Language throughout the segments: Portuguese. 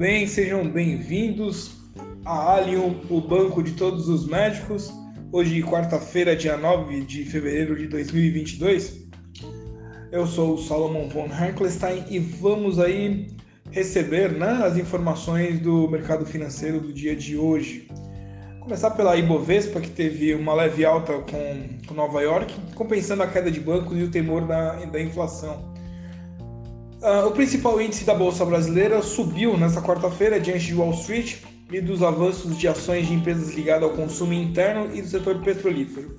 bem, sejam bem-vindos a Allium, o banco de todos os médicos. Hoje, quarta-feira, dia 9 de fevereiro de 2022. Eu sou o Solomon von Herklestein e vamos aí receber né, as informações do mercado financeiro do dia de hoje. Começar pela Ibovespa, que teve uma leve alta com, com Nova York, compensando a queda de bancos e o temor da, da inflação. Uh, o principal índice da Bolsa Brasileira subiu nesta quarta-feira diante de Wall Street e dos avanços de ações de empresas ligadas ao consumo interno e do setor petrolífero.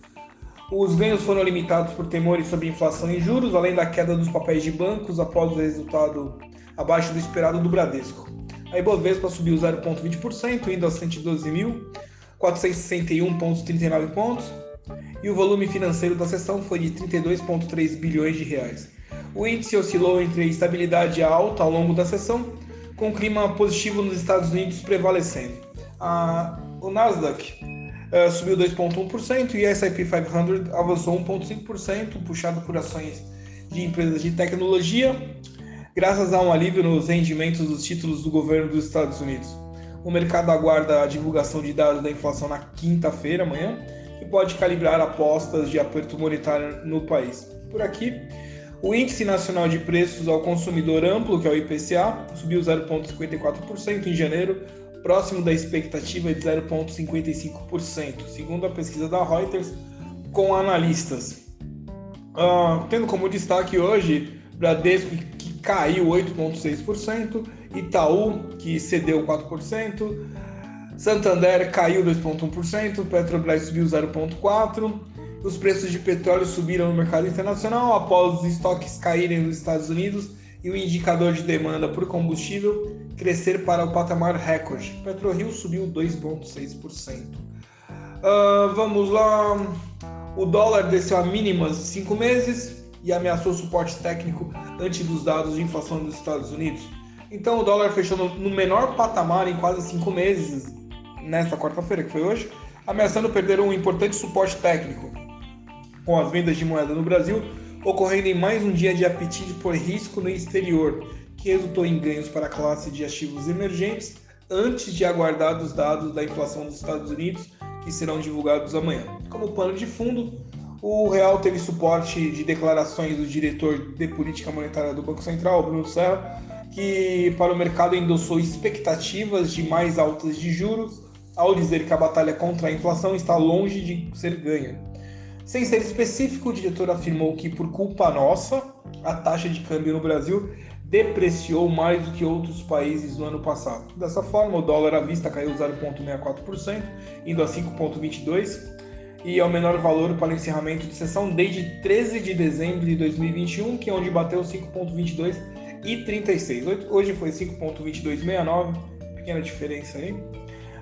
Os ganhos foram limitados por temores sobre inflação e juros, além da queda dos papéis de bancos após o resultado abaixo do esperado do Bradesco. A Ibovespa subiu 0,20%, indo a 112.461,39 pontos, e o volume financeiro da sessão foi de 32,3 bilhões de reais. O índice oscilou entre estabilidade alta ao longo da sessão, com clima positivo nos Estados Unidos prevalecendo. O Nasdaq uh, subiu 2,1% e a S&P 500 avançou 1,5%, puxado por ações de empresas de tecnologia, graças a um alívio nos rendimentos dos títulos do governo dos Estados Unidos. O mercado aguarda a divulgação de dados da inflação na quinta-feira, amanhã, que pode calibrar apostas de aperto monetário no país. Por aqui, o Índice Nacional de Preços ao Consumidor Amplo, que é o IPCA, subiu 0,54% em janeiro, próximo da expectativa de 0,55%, segundo a pesquisa da Reuters com analistas. Uh, tendo como destaque hoje Bradesco, que caiu 8,6%, Itaú, que cedeu 4%, Santander caiu 2,1%, Petrobras subiu 0,4%, os preços de petróleo subiram no mercado internacional após os estoques caírem nos Estados Unidos e o indicador de demanda por combustível crescer para o patamar recorde. PetroRio subiu 2,6%. Uh, ah, vamos lá. O dólar desceu a mínimas de 5 meses e ameaçou suporte técnico antes dos dados de inflação dos Estados Unidos. Então o dólar fechou no menor patamar em quase 5 meses, nesta quarta-feira, que foi hoje, ameaçando perder um importante suporte técnico com as vendas de moeda no Brasil ocorrendo em mais um dia de apetite por risco no exterior, que resultou em ganhos para a classe de ativos emergentes antes de aguardar os dados da inflação dos Estados Unidos, que serão divulgados amanhã. Como pano de fundo, o real teve suporte de declarações do diretor de política monetária do Banco Central, Bruno Serra, que para o mercado endossou expectativas de mais altas de juros, ao dizer que a batalha contra a inflação está longe de ser ganha. Sem ser específico, o diretor afirmou que, por culpa nossa, a taxa de câmbio no Brasil depreciou mais do que outros países no ano passado. Dessa forma, o dólar à vista caiu 0,64%, indo a 5,22%, e é o menor valor para o encerramento de sessão desde 13 de dezembro de 2021, que é onde bateu 5,22 e 36. Hoje foi 5,2269, pequena diferença aí.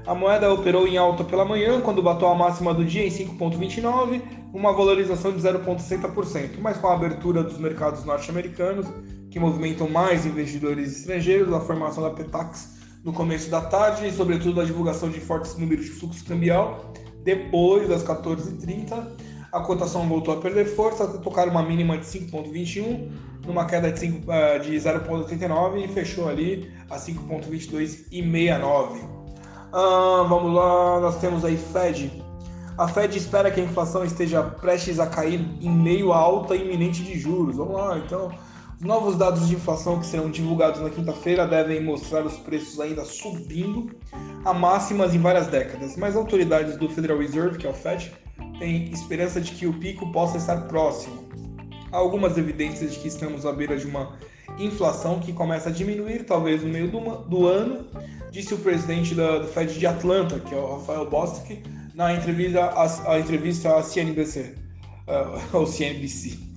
A moeda operou em alta pela manhã, quando bateu a máxima do dia em 5,29, uma valorização de 0,60%, mas com a abertura dos mercados norte-americanos, que movimentam mais investidores estrangeiros, a formação da Petax no começo da tarde e, sobretudo, a divulgação de fortes números de fluxo cambial, depois das 14h30, a cotação voltou a perder força até tocar uma mínima de 5,21, numa queda de, eh, de 0,89 e fechou ali a 5,22 e 69. Ah, vamos lá, nós temos aí Fed. A Fed espera que a inflação esteja prestes a cair em meio à alta iminente de juros. Vamos lá, então. Os novos dados de inflação que serão divulgados na quinta-feira devem mostrar os preços ainda subindo a máximas em várias décadas, mas autoridades do Federal Reserve, que é o Fed, têm esperança de que o pico possa estar próximo. Há algumas evidências de que estamos à beira de uma inflação que começa a diminuir, talvez no meio do, do ano, disse o presidente da, do Fed de Atlanta, que é o Rafael Bostic, na entrevista à, entrevista à CNBC, uh, ou CNBC.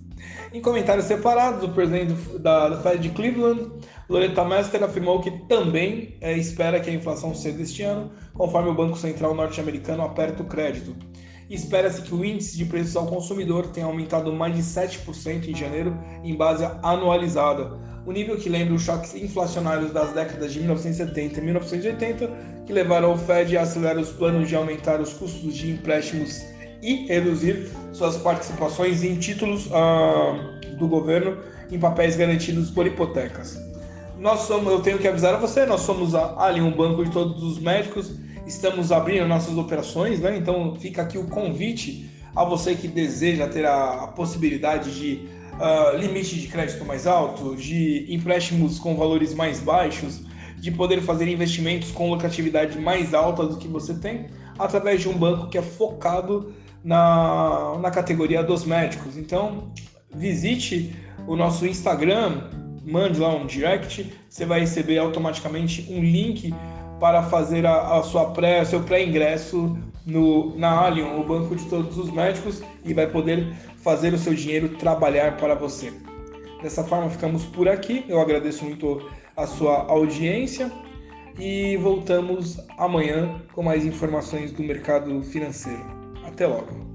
Em comentários separados, o presidente da, da Fed de Cleveland, Loretta Mester, afirmou que também é, espera que a inflação ceda este ano, conforme o Banco Central norte-americano aperta o crédito. Espera-se que o índice de preços ao consumidor tenha aumentado mais de 7% em janeiro em base anualizada, o nível que lembra os choques inflacionários das décadas de 1970 e 1980, que levaram o Fed a acelerar os planos de aumentar os custos de empréstimos e reduzir suas participações em títulos uh, do governo em papéis garantidos por hipotecas. nós somos, eu tenho que avisar a você, nós somos ali um banco de todos os médicos, estamos abrindo nossas operações, né? Então fica aqui o convite a você que deseja ter a, a possibilidade de uh, limite de crédito mais alto, de empréstimos com valores mais baixos, de poder fazer investimentos com lucratividade mais alta do que você tem, através de um banco que é focado na, na categoria dos médicos. Então, visite o nosso Instagram, mande lá um direct, você vai receber automaticamente um link para fazer a, a sua pré, seu pré-ingresso no, na Allion, o banco de todos os médicos, e vai poder fazer o seu dinheiro trabalhar para você. Dessa forma, ficamos por aqui. Eu agradeço muito a sua audiência e voltamos amanhã com mais informações do mercado financeiro. Até logo!